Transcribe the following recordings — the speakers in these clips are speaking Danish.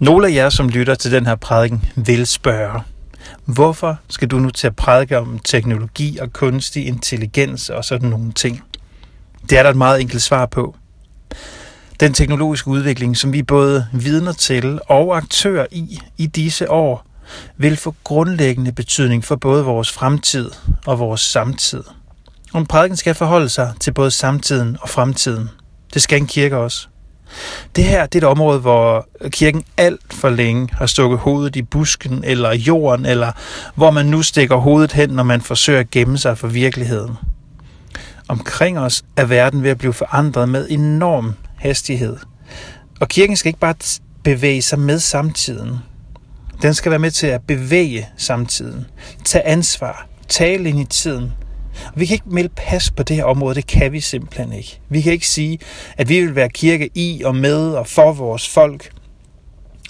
Nogle af jer, som lytter til den her prædiken, vil spørge, hvorfor skal du nu til at prædike om teknologi og kunstig intelligens og sådan nogle ting? Det er der et meget enkelt svar på. Den teknologiske udvikling, som vi både vidner til og aktører i i disse år, vil få grundlæggende betydning for både vores fremtid og vores samtid. Om prædiken skal forholde sig til både samtiden og fremtiden. Det skal en kirke også. Det her det er et område, hvor kirken alt for længe har stukket hovedet i busken eller jorden, eller hvor man nu stikker hovedet hen, når man forsøger at gemme sig for virkeligheden. Omkring os er verden ved at blive forandret med enorm hastighed. Og kirken skal ikke bare bevæge sig med samtiden. Den skal være med til at bevæge samtiden, tage ansvar, tale ind i tiden, vi kan ikke melde pas på det her område, det kan vi simpelthen ikke. Vi kan ikke sige, at vi vil være kirke i og med og for vores folk,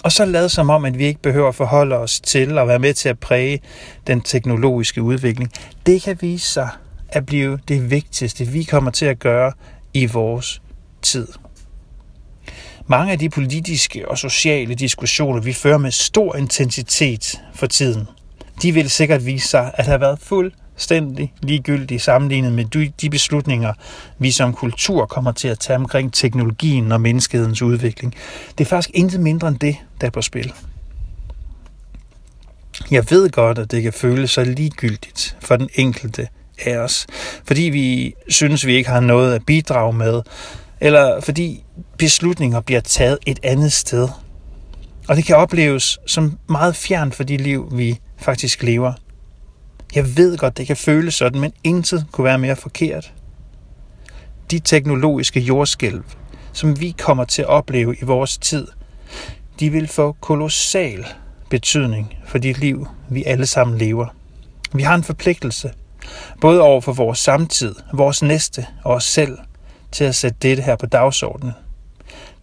og så lade som om, at vi ikke behøver at forholde os til at være med til at præge den teknologiske udvikling. Det kan vise sig at blive det vigtigste, vi kommer til at gøre i vores tid. Mange af de politiske og sociale diskussioner, vi fører med stor intensitet for tiden, de vil sikkert vise sig at have været fuld fuldstændig ligegyldig sammenlignet med de beslutninger, vi som kultur kommer til at tage omkring teknologien og menneskehedens udvikling. Det er faktisk intet mindre end det, der er på spil. Jeg ved godt, at det kan føles så ligegyldigt for den enkelte af os, fordi vi synes, vi ikke har noget at bidrage med, eller fordi beslutninger bliver taget et andet sted. Og det kan opleves som meget fjern for de liv, vi faktisk lever. Jeg ved godt, det kan føles sådan, men intet kunne være mere forkert. De teknologiske jordskælv, som vi kommer til at opleve i vores tid, de vil få kolossal betydning for dit liv, vi alle sammen lever. Vi har en forpligtelse, både over for vores samtid, vores næste og os selv, til at sætte dette her på dagsordenen.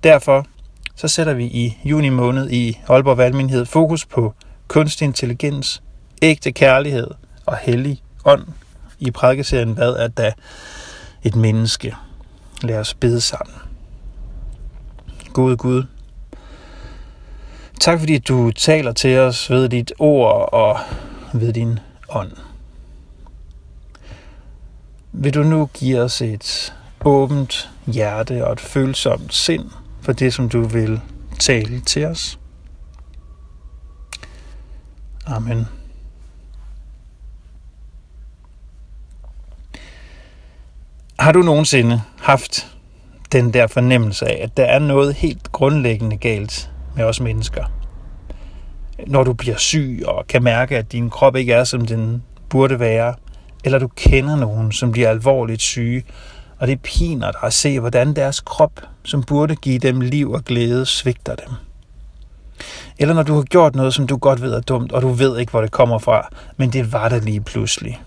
Derfor så sætter vi i juni måned i Aalborg Valgmyndighed fokus på kunstig intelligens, ægte kærlighed – og hellig ånd i prædikeserien Hvad er da et menneske? Lad os bede sammen. Gud Gud, tak fordi du taler til os ved dit ord og ved din ånd. Vil du nu give os et åbent hjerte og et følsomt sind for det, som du vil tale til os? Amen. Har du nogensinde haft den der fornemmelse af, at der er noget helt grundlæggende galt med os mennesker? Når du bliver syg og kan mærke, at din krop ikke er, som den burde være, eller du kender nogen, som bliver alvorligt syge, og det piner dig at se, hvordan deres krop, som burde give dem liv og glæde, svigter dem. Eller når du har gjort noget, som du godt ved er dumt, og du ved ikke, hvor det kommer fra, men det var der lige pludselig.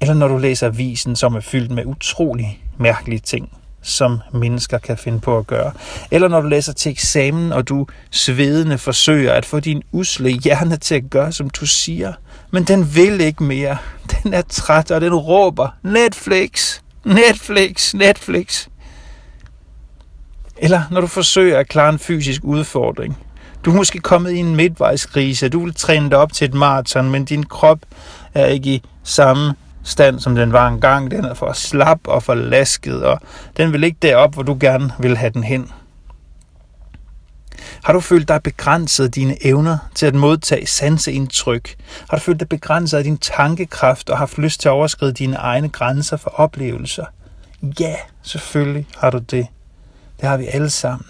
Eller når du læser avisen, som er fyldt med utrolig mærkelige ting, som mennesker kan finde på at gøre. Eller når du læser til eksamen, og du svedende forsøger at få din usle hjerne til at gøre, som du siger. Men den vil ikke mere. Den er træt, og den råber, Netflix, Netflix, Netflix. Eller når du forsøger at klare en fysisk udfordring. Du er måske kommet i en midtvejskrise, du vil træne dig op til et maraton, men din krop er ikke i samme stand, som den var engang. Den er for slap og for lasket, og den vil ikke derop, hvor du gerne vil have den hen. Har du følt dig begrænset af dine evner til at modtage sanseindtryk? Har du følt dig begrænset af din tankekraft og haft lyst til at overskride dine egne grænser for oplevelser? Ja, selvfølgelig har du det. Det har vi alle sammen.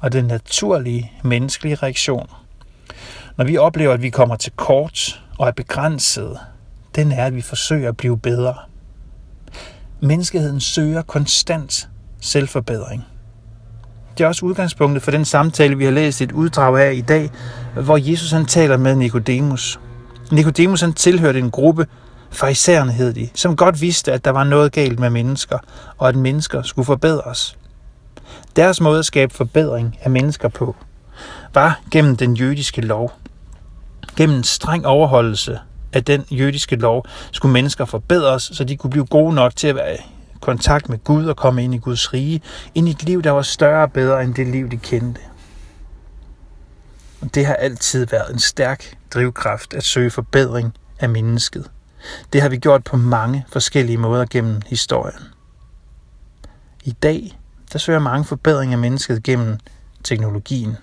Og den naturlige menneskelige reaktion, når vi oplever, at vi kommer til kort og er begrænset, den er, at vi forsøger at blive bedre. Menneskeheden søger konstant selvforbedring. Det er også udgangspunktet for den samtale, vi har læst et uddrag af i dag, hvor Jesus han taler med Nikodemus. Nikodemus han tilhørte en gruppe, farisæerne hed de, som godt vidste, at der var noget galt med mennesker, og at mennesker skulle forbedres. Deres måde at skabe forbedring af mennesker på, var gennem den jødiske lov. Gennem streng overholdelse af den jødiske lov, skulle mennesker forbedres, så de kunne blive gode nok til at være i kontakt med Gud og komme ind i Guds rige, ind i et liv, der var større og bedre end det liv, de kendte. Og det har altid været en stærk drivkraft at søge forbedring af mennesket. Det har vi gjort på mange forskellige måder gennem historien. I dag, der søger mange forbedringer af mennesket gennem teknologien.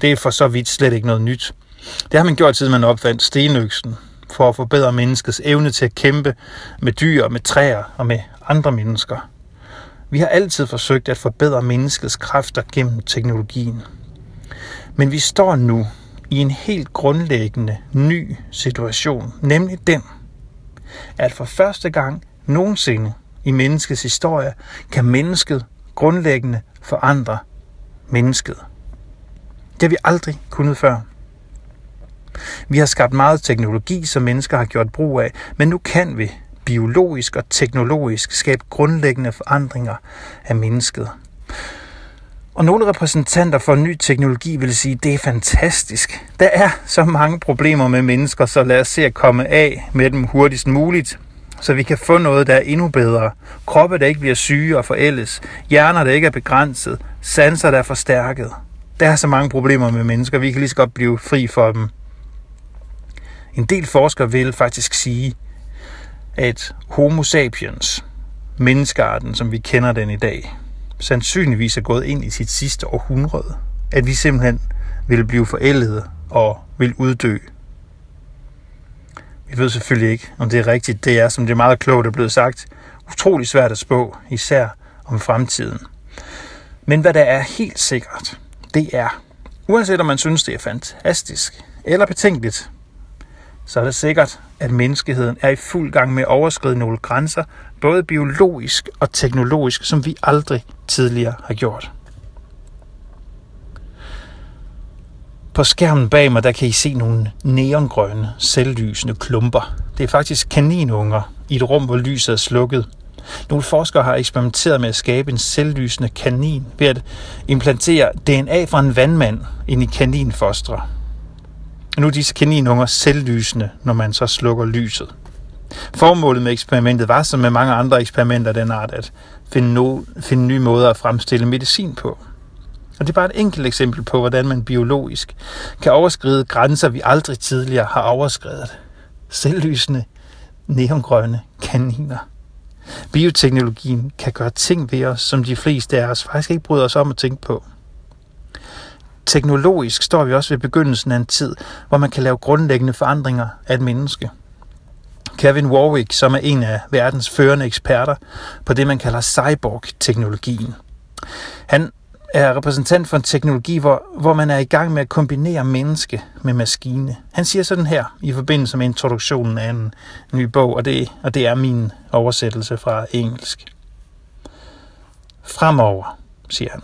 Det er for så vidt slet ikke noget nyt. Det har man gjort, siden man opfandt stenøksen, for at forbedre menneskets evne til at kæmpe med dyr, med træer og med andre mennesker. Vi har altid forsøgt at forbedre menneskets kræfter gennem teknologien. Men vi står nu i en helt grundlæggende ny situation, nemlig den, at for første gang nogensinde i menneskets historie kan mennesket grundlæggende forandre mennesket. Det har vi aldrig kunnet før. Vi har skabt meget teknologi, som mennesker har gjort brug af, men nu kan vi biologisk og teknologisk skabe grundlæggende forandringer af mennesket. Og nogle repræsentanter for ny teknologi vil sige, at det er fantastisk. Der er så mange problemer med mennesker, så lad os se at komme af med dem hurtigst muligt, så vi kan få noget, der er endnu bedre. Kroppe, der ikke bliver syge og forældes. Hjerner, der ikke er begrænset. Sanser, der er forstærket. Der er så mange problemer med mennesker, vi kan lige så godt blive fri for dem. En del forskere vil faktisk sige, at Homo sapiens, menneskearten, som vi kender den i dag, sandsynligvis er gået ind i sit sidste århundrede. At vi simpelthen vil blive forældet og vil uddø. Vi ved selvfølgelig ikke, om det er rigtigt. Det er, som det er meget klogt er blevet sagt, utrolig svært at spå, især om fremtiden. Men hvad der er helt sikkert, det er, uanset om man synes, det er fantastisk eller betænkeligt, så er det sikkert, at menneskeheden er i fuld gang med at overskride nogle grænser, både biologisk og teknologisk, som vi aldrig tidligere har gjort. På skærmen bag mig, der kan I se nogle neongrønne, selvlysende klumper. Det er faktisk kaninunger i et rum, hvor lyset er slukket. Nogle forskere har eksperimenteret med at skabe en selvlysende kanin ved at implantere DNA fra en vandmand ind i kaninfostre. Nu er disse kaninunger selvlysende, når man så slukker lyset. Formålet med eksperimentet var, som med mange andre eksperimenter af den art, at finde, no, finde nye måder at fremstille medicin på. Og det er bare et enkelt eksempel på, hvordan man biologisk kan overskride grænser, vi aldrig tidligere har overskrevet. Selvlysende, neongrønne kaniner. Bioteknologien kan gøre ting ved os, som de fleste af os faktisk ikke bryder os om at tænke på. Teknologisk står vi også ved begyndelsen af en tid, hvor man kan lave grundlæggende forandringer af et menneske. Kevin Warwick, som er en af verdens førende eksperter på det, man kalder cyborg-teknologien. Han er repræsentant for en teknologi, hvor, hvor man er i gang med at kombinere menneske med maskine. Han siger sådan her i forbindelse med introduktionen af en ny bog, og det, og det er min oversættelse fra engelsk. Fremover, siger han,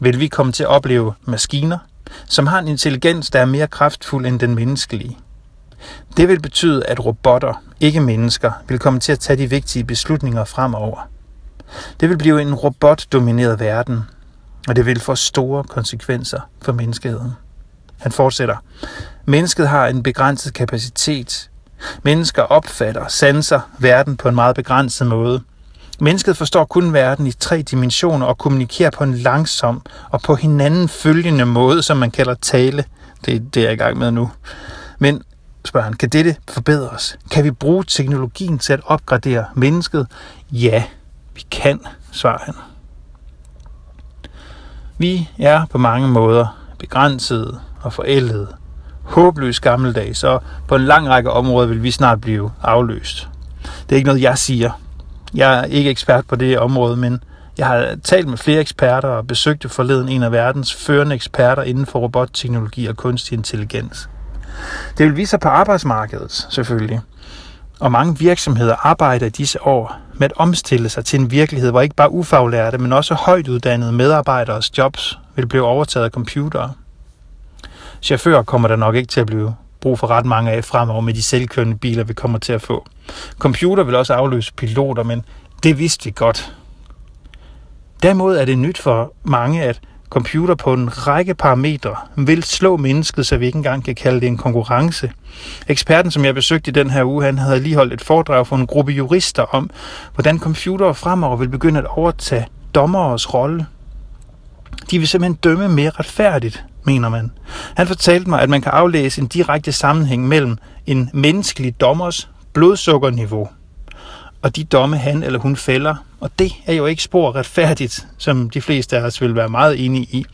vil vi komme til at opleve maskiner, som har en intelligens, der er mere kraftfuld end den menneskelige. Det vil betyde, at robotter, ikke mennesker, vil komme til at tage de vigtige beslutninger fremover. Det vil blive en robotdomineret verden, og det vil få store konsekvenser for menneskeheden. Han fortsætter. Mennesket har en begrænset kapacitet. Mennesker opfatter, sanser verden på en meget begrænset måde – Mennesket forstår kun verden i tre dimensioner og kommunikerer på en langsom og på hinanden følgende måde, som man kalder tale. Det er det, jeg er i gang med nu. Men, spørger han, kan dette forbedres? Kan vi bruge teknologien til at opgradere mennesket? Ja, vi kan, svarer han. Vi er på mange måder begrænsede og forældede, håbløst gammeldags, og på en lang række områder vil vi snart blive afløst. Det er ikke noget, jeg siger, jeg er ikke ekspert på det område, men jeg har talt med flere eksperter og besøgte forleden en af verdens førende eksperter inden for robotteknologi og kunstig intelligens. Det vil vise sig på arbejdsmarkedet, selvfølgelig. Og mange virksomheder arbejder i disse år med at omstille sig til en virkelighed, hvor ikke bare ufaglærte, men også højt uddannede medarbejderes jobs vil blive overtaget af computere. Chauffører kommer der nok ikke til at blive brug for ret mange af fremover med de selvkørende biler, vi kommer til at få. Computer vil også afløse piloter, men det vidste vi godt. Derimod er det nyt for mange, at computer på en række parametre vil slå mennesket, så vi ikke engang kan kalde det en konkurrence. Eksperten, som jeg besøgte i den her uge, han havde lige holdt et foredrag for en gruppe jurister om, hvordan computere fremover vil begynde at overtage dommeres rolle. De vil simpelthen dømme mere retfærdigt, mener man. Han fortalte mig, at man kan aflæse en direkte sammenhæng mellem en menneskelig dommers blodsukkerniveau og de domme, han eller hun fælder. Og det er jo ikke spor retfærdigt, som de fleste af os vil være meget enige i.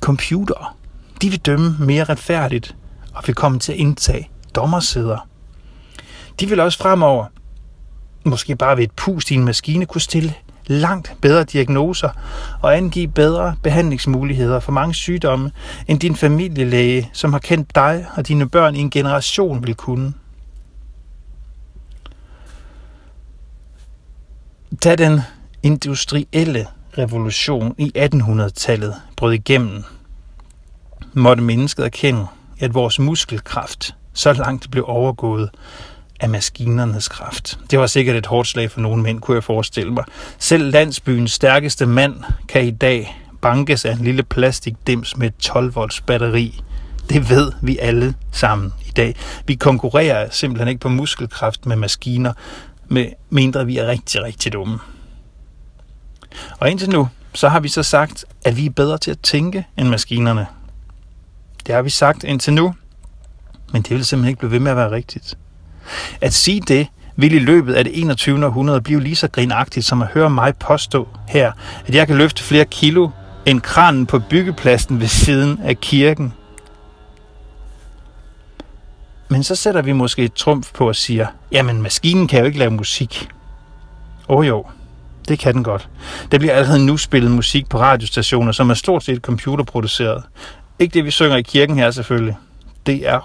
Computer, de vil dømme mere retfærdigt og vil komme til at indtage dommersæder. De vil også fremover, måske bare ved et pust i en maskine, kunne stille langt bedre diagnoser og angive bedre behandlingsmuligheder for mange sygdomme, end din familielæge, som har kendt dig og dine børn i en generation, vil kunne. Da den industrielle revolution i 1800-tallet brød igennem, måtte mennesket erkende, at vores muskelkraft så langt blev overgået af maskinernes kraft. Det var sikkert et hårdt slag for nogle mænd, kunne jeg forestille mig. Selv landsbyens stærkeste mand kan i dag bankes af en lille plastikdims med 12 volts batteri. Det ved vi alle sammen i dag. Vi konkurrerer simpelthen ikke på muskelkraft med maskiner, med mindre vi er rigtig, rigtig dumme. Og indtil nu, så har vi så sagt, at vi er bedre til at tænke end maskinerne. Det har vi sagt indtil nu, men det vil simpelthen ikke blive ved med at være rigtigt. At sige det vil i løbet af det 21. århundrede blive lige så grinagtigt som at høre mig påstå her, at jeg kan løfte flere kilo end kranen på byggepladsen ved siden af kirken. Men så sætter vi måske et trumf på og siger, jamen maskinen kan jo ikke lave musik. Åh oh, jo, det kan den godt. Der bliver allerede nu spillet musik på radiostationer, som er stort set computerproduceret. Ikke det, vi synger i kirken her selvfølgelig. Det er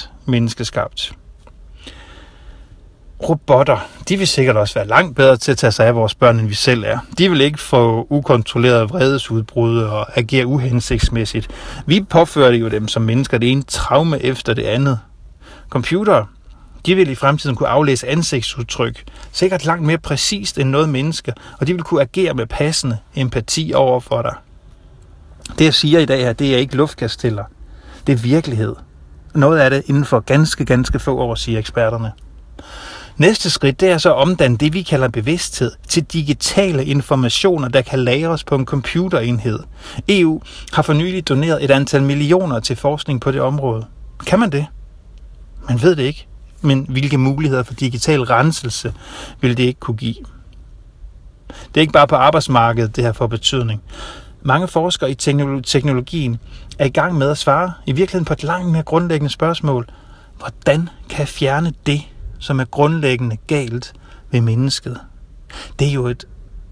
100% menneskeskabt robotter, de vil sikkert også være langt bedre til at tage sig af vores børn, end vi selv er. De vil ikke få ukontrolleret vredesudbrud og agere uhensigtsmæssigt. Vi påfører jo dem som mennesker det ene traume efter det andet. Computer, de vil i fremtiden kunne aflæse ansigtsudtryk, sikkert langt mere præcist end noget menneske, og de vil kunne agere med passende empati over for dig. Det jeg siger i dag her, det er ikke luftkasteller. Det er virkelighed. Noget af det inden for ganske, ganske få år, siger eksperterne. Næste skridt, det er så at omdanne det, vi kalder bevidsthed, til digitale informationer, der kan lagres på en computerenhed. EU har for nylig doneret et antal millioner til forskning på det område. Kan man det? Man ved det ikke. Men hvilke muligheder for digital renselse vil det ikke kunne give? Det er ikke bare på arbejdsmarkedet, det her får betydning. Mange forskere i teknologien er i gang med at svare i virkeligheden på et langt mere grundlæggende spørgsmål. Hvordan kan jeg fjerne det, som er grundlæggende galt ved mennesket? Det er jo et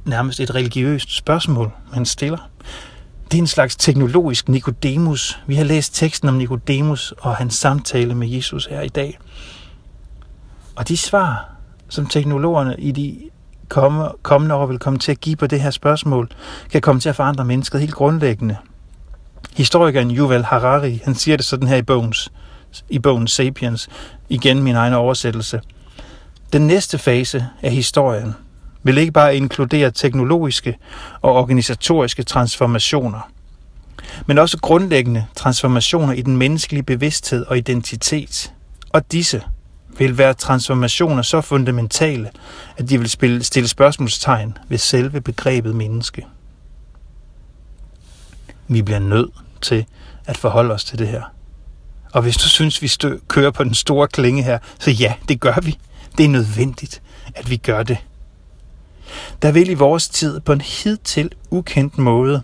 nærmest et religiøst spørgsmål, man stiller. Det er en slags teknologisk Nikodemus. Vi har læst teksten om Nikodemus og hans samtale med Jesus her i dag. Og de svar, som teknologerne i de kommende år vil komme til at give på det her spørgsmål, kan komme til at forandre mennesket helt grundlæggende. Historikeren Yuval Harari, han siger det sådan her i bogens, i bogen Sapiens, igen min egen oversættelse. Den næste fase af historien vil ikke bare inkludere teknologiske og organisatoriske transformationer, men også grundlæggende transformationer i den menneskelige bevidsthed og identitet. Og disse vil være transformationer så fundamentale, at de vil stille spørgsmålstegn ved selve begrebet menneske. Vi bliver nødt til at forholde os til det her. Og hvis du synes, vi stø- kører på den store klinge her, så ja, det gør vi. Det er nødvendigt, at vi gør det. Der vil i vores tid på en hidtil ukendt måde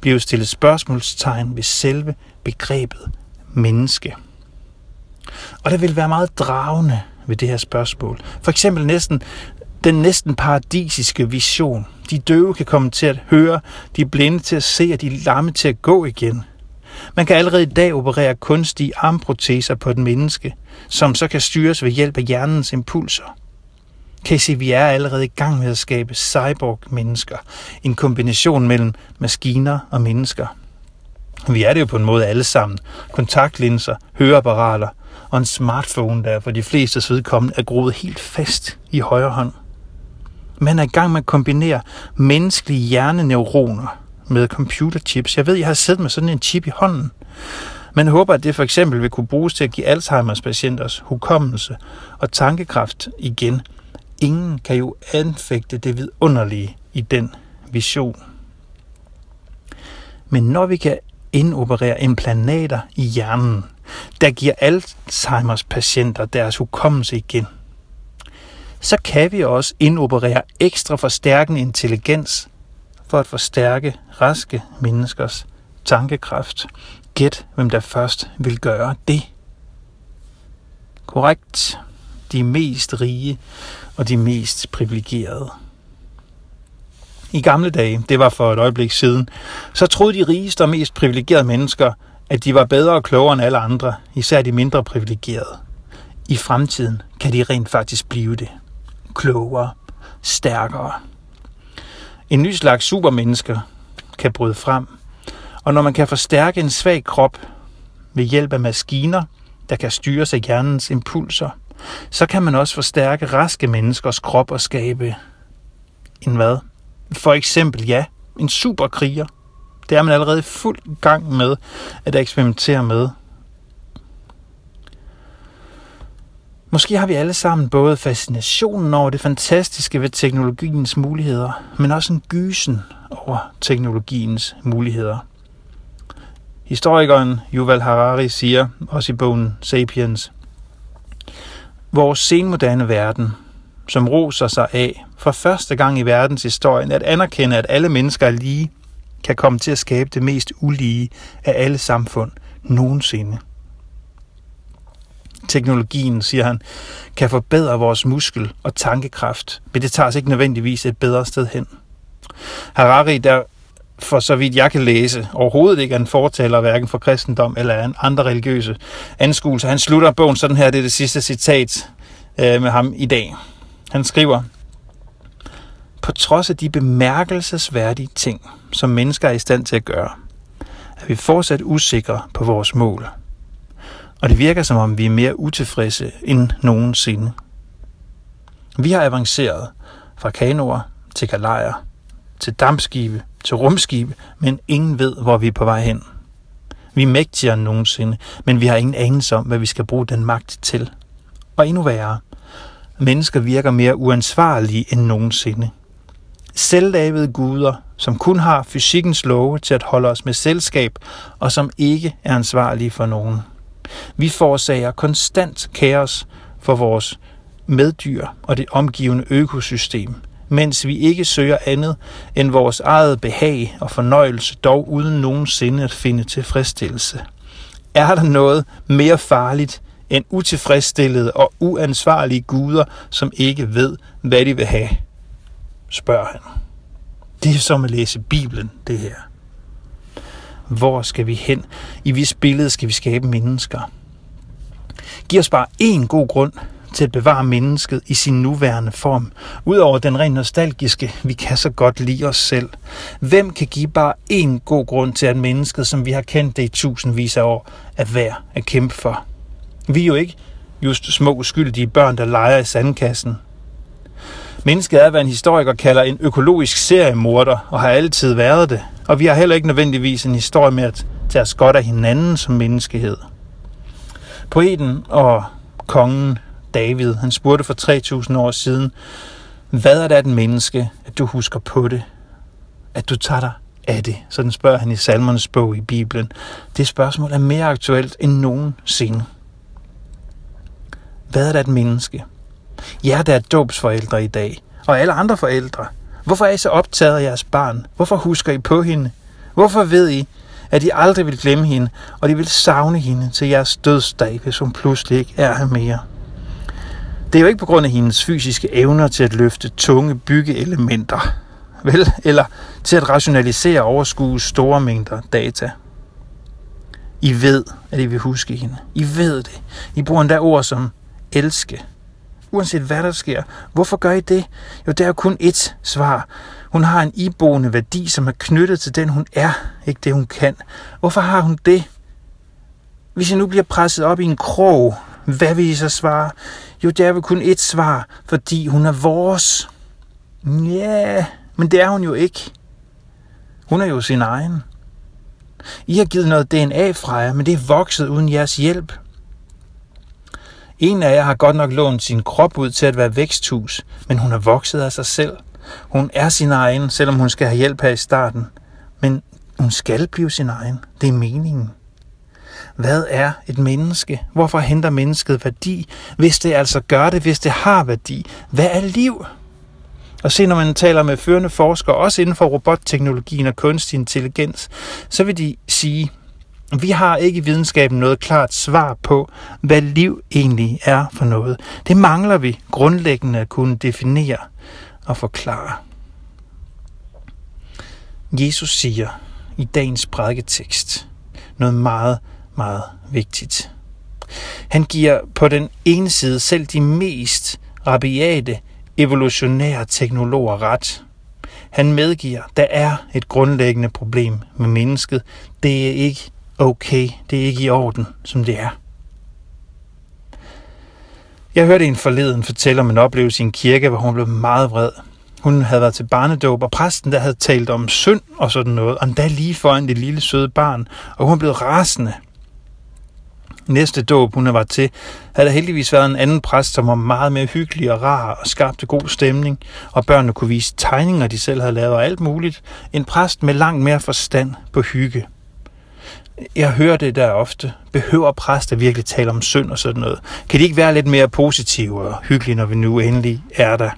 blive stillet spørgsmålstegn ved selve begrebet menneske. Og der vil være meget dragende ved det her spørgsmål. For eksempel næsten den næsten paradisiske vision. De døve kan komme til at høre, de blinde til at se, og de lamme til at gå igen – man kan allerede i dag operere kunstige armproteser på et menneske, som så kan styres ved hjælp af hjernens impulser. Kan I se, vi er allerede i gang med at skabe cyborg-mennesker, en kombination mellem maskiner og mennesker. Vi er det jo på en måde alle sammen. Kontaktlinser, høreapparater og en smartphone, der for de fleste vedkommende er groet helt fast i højre hånd. Man er i gang med at kombinere menneskelige hjerneneuroner med computerchips. Jeg ved, jeg har siddet med sådan en chip i hånden. Man håber, at det for eksempel vil kunne bruges til at give Alzheimers patienters hukommelse og tankekraft igen. Ingen kan jo anfægte det vidunderlige i den vision. Men når vi kan indoperere implantater i hjernen, der giver Alzheimers patienter deres hukommelse igen, så kan vi også indoperere ekstra forstærkende intelligens for at forstærke raske menneskers tankekraft. Gæt, hvem der først vil gøre det. Korrekt. De mest rige og de mest privilegerede. I gamle dage, det var for et øjeblik siden, så troede de rigeste og mest privilegerede mennesker, at de var bedre og klogere end alle andre, især de mindre privilegerede. I fremtiden kan de rent faktisk blive det. Klogere, stærkere. En ny slags supermennesker kan bryde frem, og når man kan forstærke en svag krop ved hjælp af maskiner, der kan styres af hjernens impulser, så kan man også forstærke raske menneskers krop og skabe en hvad? For eksempel, ja, en superkriger. Det er man allerede fuld gang med at eksperimentere med. Måske har vi alle sammen både fascinationen over det fantastiske ved teknologiens muligheder, men også en gysen over teknologiens muligheder. Historikeren Yuval Harari siger, også i bogen Sapiens, Vores senmoderne verden, som roser sig af for første gang i verdenshistorien at anerkende, at alle mennesker er lige, kan komme til at skabe det mest ulige af alle samfund nogensinde. Teknologien, siger han, kan forbedre vores muskel- og tankekraft, men det tager os ikke nødvendigvis et bedre sted hen. Harari, der for så vidt jeg kan læse, overhovedet ikke er en fortaler hverken for kristendom eller andre religiøse anskuelser. Han slutter bogen sådan her, det er det sidste citat øh, med ham i dag. Han skriver, på trods af de bemærkelsesværdige ting, som mennesker er i stand til at gøre, er vi fortsat usikre på vores mål. Og det virker som om, vi er mere utilfredse end nogensinde. Vi har avanceret fra kanoer til galejer, til dampskibe, til rumskibe, men ingen ved, hvor vi er på vej hen. Vi er mægtigere end nogensinde, men vi har ingen anelse om, hvad vi skal bruge den magt til. Og endnu værre, mennesker virker mere uansvarlige end nogensinde. Selvlavede guder, som kun har fysikkens love til at holde os med selskab, og som ikke er ansvarlige for nogen. Vi forårsager konstant kaos for vores meddyr og det omgivende økosystem, mens vi ikke søger andet end vores eget behag og fornøjelse, dog uden nogensinde at finde tilfredsstillelse. Er der noget mere farligt end utilfredsstillede og uansvarlige guder, som ikke ved, hvad de vil have? spørger han. Det er som at læse Bibelen, det her. Hvor skal vi hen? I hvis billede skal vi skabe mennesker. Giv os bare én god grund til at bevare mennesket i sin nuværende form. Udover den rent nostalgiske, vi kan så godt lide os selv. Hvem kan give bare én god grund til, at mennesket, som vi har kendt det i tusindvis af år, er værd at kæmpe for? Vi er jo ikke just små uskyldige børn, der leger i sandkassen. Mennesket er, hvad en historiker kalder en økologisk seriemorder, og har altid været det. Og vi har heller ikke nødvendigvis en historie med at tage os godt af hinanden som menneskehed. Poeten og kongen David, han spurgte for 3.000 år siden, hvad er det at en menneske, at du husker på det? At du tager dig af det? Sådan spørger han i salmernes bog i Bibelen. Det spørgsmål er mere aktuelt end nogensinde. Hvad er det at en menneske? Jer, der er dåbsforældre i dag, og alle andre forældre. Hvorfor er I så optaget af jeres barn? Hvorfor husker I på hende? Hvorfor ved I, at I aldrig vil glemme hende, og de vil savne hende til jeres dødsdag, hvis hun pludselig ikke er her mere? Det er jo ikke på grund af hendes fysiske evner til at løfte tunge byggeelementer, vel? Eller til at rationalisere og overskue store mængder data. I ved, at I vil huske hende. I ved det. I bruger endda ord som elske. Uanset hvad der sker. Hvorfor gør I det? Jo, der er kun ét svar. Hun har en iboende værdi, som er knyttet til den, hun er, ikke det, hun kan. Hvorfor har hun det? Hvis jeg nu bliver presset op i en krog, hvad vil I så svare? Jo, der er vel kun ét svar, fordi hun er vores. Ja, men det er hun jo ikke. Hun er jo sin egen. I har givet noget DNA fra jer, men det er vokset uden jeres hjælp. En af jer har godt nok lånt sin krop ud til at være væksthus, men hun er vokset af sig selv. Hun er sin egen, selvom hun skal have hjælp her i starten. Men hun skal blive sin egen. Det er meningen. Hvad er et menneske? Hvorfor henter mennesket værdi? Hvis det altså gør det, hvis det har værdi. Hvad er liv? Og se, når man taler med førende forskere, også inden for robotteknologien og kunstig intelligens, så vil de sige, vi har ikke i videnskaben noget klart svar på, hvad liv egentlig er for noget. Det mangler vi grundlæggende at kunne definere og forklare. Jesus siger i dagens prædiketekst noget meget, meget vigtigt. Han giver på den ene side selv de mest rabiate evolutionære teknologer ret. Han medgiver, der er et grundlæggende problem med mennesket. Det er ikke okay, det er ikke i orden, som det er. Jeg hørte en forleden fortælle om en oplevelse i en kirke, hvor hun blev meget vred. Hun havde været til barnedåb, og præsten der havde talt om synd og sådan noget, og endda lige foran det lille søde barn, og hun blev rasende. Næste dåb, hun var til, havde der heldigvis været en anden præst, som var meget mere hyggelig og rar og skabte god stemning, og børnene kunne vise tegninger, de selv havde lavet og alt muligt. En præst med langt mere forstand på hygge. Jeg hører det der ofte. Behøver præster virkelig tale om synd og sådan noget? Kan de ikke være lidt mere positive og hyggelige, når vi nu endelig er der?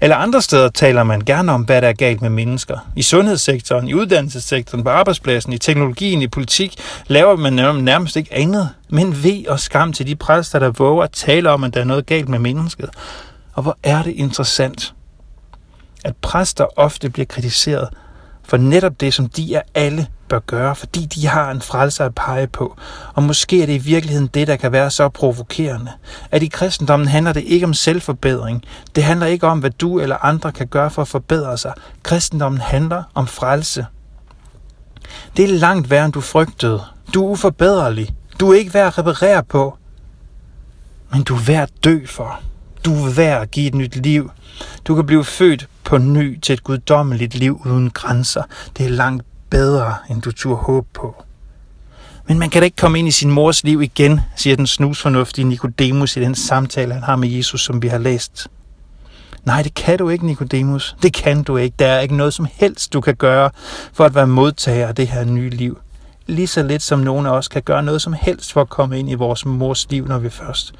Eller andre steder taler man gerne om, hvad der er galt med mennesker. I sundhedssektoren, i uddannelsessektoren, på arbejdspladsen, i teknologien, i politik, laver man nærmest ikke andet. Men ved og skam til de præster, der våger at tale om, at der er noget galt med mennesket. Og hvor er det interessant, at præster ofte bliver kritiseret for netop det, som de er alle bør gøre, fordi de har en frelser at pege på. Og måske er det i virkeligheden det, der kan være så provokerende. At i kristendommen handler det ikke om selvforbedring. Det handler ikke om, hvad du eller andre kan gøre for at forbedre sig. Kristendommen handler om frelse. Det er langt værre, end du frygtede. Du er uforbederlig. Du er ikke værd at reparere på. Men du er værd at dø for. Du er værd at give et nyt liv. Du kan blive født på ny til et guddommeligt liv uden grænser. Det er langt bedre, end du turde håbe på. Men man kan da ikke komme ind i sin mors liv igen, siger den snusfornuftige Nikodemus i den samtale, han har med Jesus, som vi har læst. Nej, det kan du ikke, Nikodemus. Det kan du ikke. Der er ikke noget som helst, du kan gøre for at være modtager af det her nye liv. Lige så lidt som nogen af os kan gøre noget som helst for at komme ind i vores mors liv, når vi først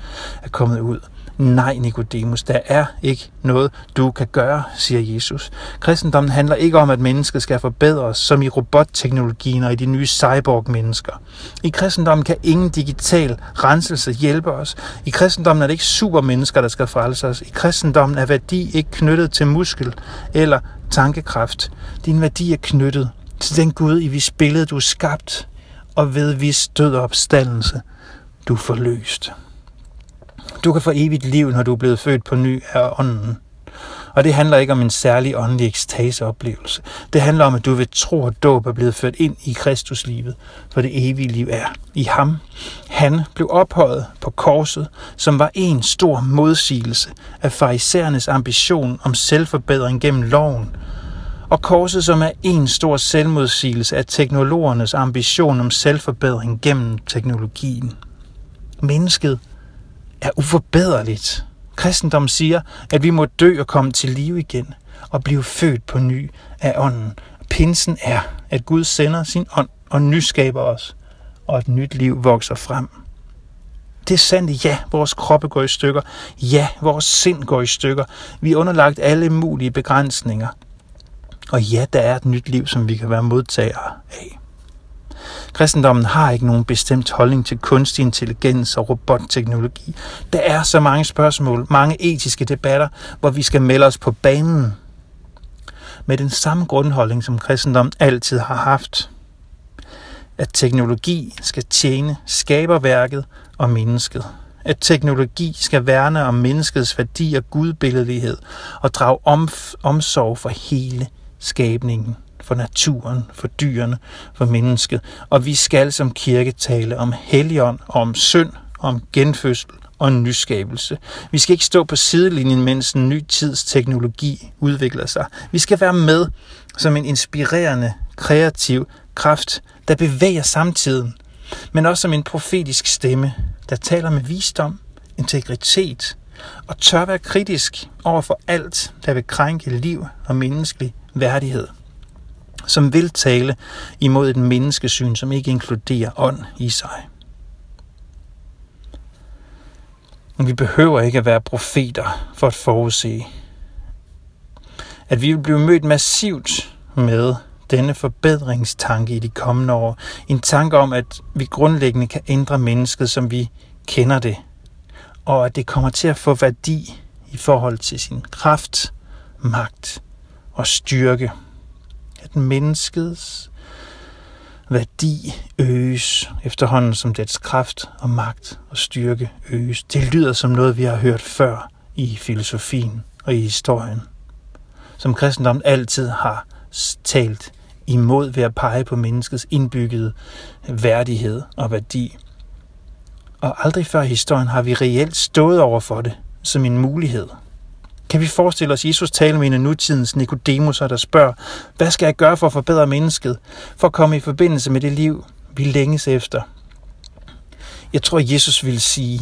er kommet ud. Nej, Nikodemus, der er ikke noget, du kan gøre, siger Jesus. Kristendommen handler ikke om, at mennesket skal forbedres, som i robotteknologien og i de nye cyborg-mennesker. I kristendommen kan ingen digital renselse hjælpe os. I kristendommen er det ikke supermennesker, der skal frelse os. I kristendommen er værdi ikke knyttet til muskel eller tankekraft. Din værdi er knyttet til den Gud, i hvis billede du er skabt, og ved hvis død og opstandelse du er forløst. Du kan få evigt liv, når du er blevet født på ny af ånden. Og det handler ikke om en særlig åndelig ekstaseoplevelse. Det handler om, at du ved tro og dåb er blevet ført ind i Kristuslivet, for det evige liv er i ham. Han blev ophøjet på korset, som var en stor modsigelse af farisæernes ambition om selvforbedring gennem loven, og korset, som er en stor selvmodsigelse af teknologernes ambition om selvforbedring gennem teknologien. Mennesket er uforbederligt. Kristendommen siger, at vi må dø og komme til live igen og blive født på ny af ånden. Pinsen er, at Gud sender sin ånd og nyskaber os, og et nyt liv vokser frem. Det er sandt, ja, vores kroppe går i stykker. Ja, vores sind går i stykker. Vi er underlagt alle mulige begrænsninger. Og ja, der er et nyt liv, som vi kan være modtagere af. Kristendommen har ikke nogen bestemt holdning til kunstig intelligens og robotteknologi. Der er så mange spørgsmål, mange etiske debatter, hvor vi skal melde os på banen. Med den samme grundholdning, som kristendommen altid har haft. At teknologi skal tjene skaberværket og mennesket. At teknologi skal værne om menneskets værdi og gudbilledighed og drage omf- omsorg for hele skabningen for naturen, for dyrene, for mennesket. Og vi skal som kirke tale om helligånd, om synd, om genfødsel, og en nyskabelse. Vi skal ikke stå på sidelinjen, mens en ny tids teknologi udvikler sig. Vi skal være med som en inspirerende, kreativ kraft, der bevæger samtiden, men også som en profetisk stemme, der taler med visdom, integritet og tør være kritisk over for alt, der vil krænke liv og menneskelig værdighed. Som vil tale imod et menneskesyn, som ikke inkluderer ånd i sig. Vi behøver ikke at være profeter for at forudse, at vi vil blive mødt massivt med denne forbedringstanke i de kommende år. En tanke om, at vi grundlæggende kan ændre mennesket, som vi kender det. Og at det kommer til at få værdi i forhold til sin kraft, magt og styrke. At menneskets værdi øges efterhånden som dets kraft og magt og styrke øges. Det lyder som noget, vi har hørt før i filosofien og i historien. Som kristendommen altid har talt imod ved at pege på menneskets indbyggede værdighed og værdi. Og aldrig før i historien har vi reelt stået over for det som en mulighed. Kan vi forestille os Jesus tale med en af nutidens Nikodemuser, der spørger, hvad skal jeg gøre for at forbedre mennesket, for at komme i forbindelse med det liv, vi længes efter? Jeg tror, Jesus vil sige,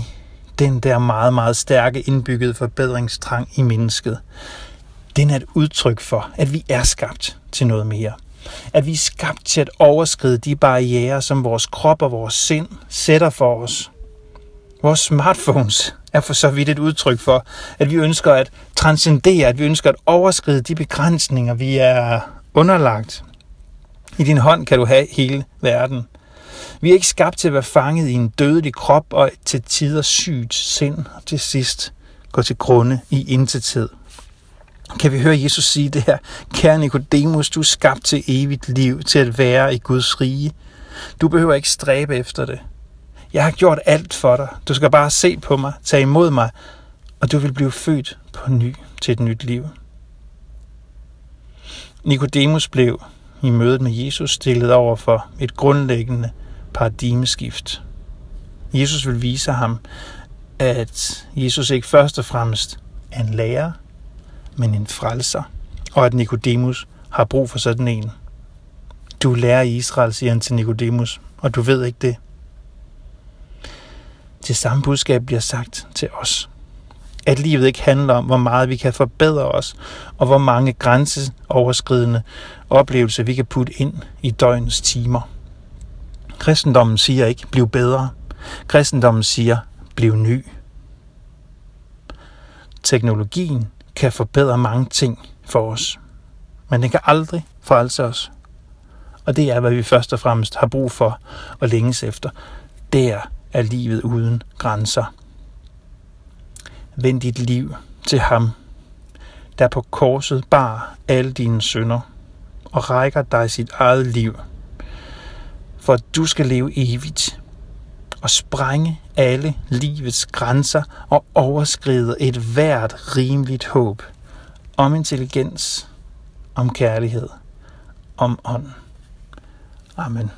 den der meget, meget stærke indbyggede forbedringstrang i mennesket, den er et udtryk for, at vi er skabt til noget mere. At vi er skabt til at overskride de barriere, som vores krop og vores sind sætter for os. Vores smartphones er for så vidt et udtryk for, at vi ønsker at transcendere, at vi ønsker at overskride de begrænsninger, vi er underlagt. I din hånd kan du have hele verden. Vi er ikke skabt til at være fanget i en dødelig krop og til tider sygt sind, og til sidst gå til grunde i intethed kan vi høre Jesus sige det her. Kære Nikodemus, du er skabt til evigt liv, til at være i Guds rige. Du behøver ikke stræbe efter det. Jeg har gjort alt for dig. Du skal bare se på mig, tage imod mig, og du vil blive født på ny til et nyt liv. Nikodemus blev i mødet med Jesus stillet over for et grundlæggende paradigmeskift. Jesus vil vise ham, at Jesus ikke først og fremmest er en lærer, men en frelser, og at Nikodemus har brug for sådan en. Du lærer i Israel, siger han til Nikodemus, og du ved ikke det. Det samme budskab bliver sagt til os. At livet ikke handler om, hvor meget vi kan forbedre os, og hvor mange grænseoverskridende oplevelser vi kan putte ind i døgnets timer. Kristendommen siger ikke, bliv bedre. Kristendommen siger, bliv ny. Teknologien kan forbedre mange ting for os. Men den kan aldrig frelse os. Og det er, hvad vi først og fremmest har brug for og længes efter. Der er livet uden grænser. Vend dit liv til ham, der på korset bar alle dine sønder og rækker dig sit eget liv, for at du skal leve evigt og sprænge alle livets grænser og overskride et hvert rimeligt håb om intelligens, om kærlighed, om ånd. Amen.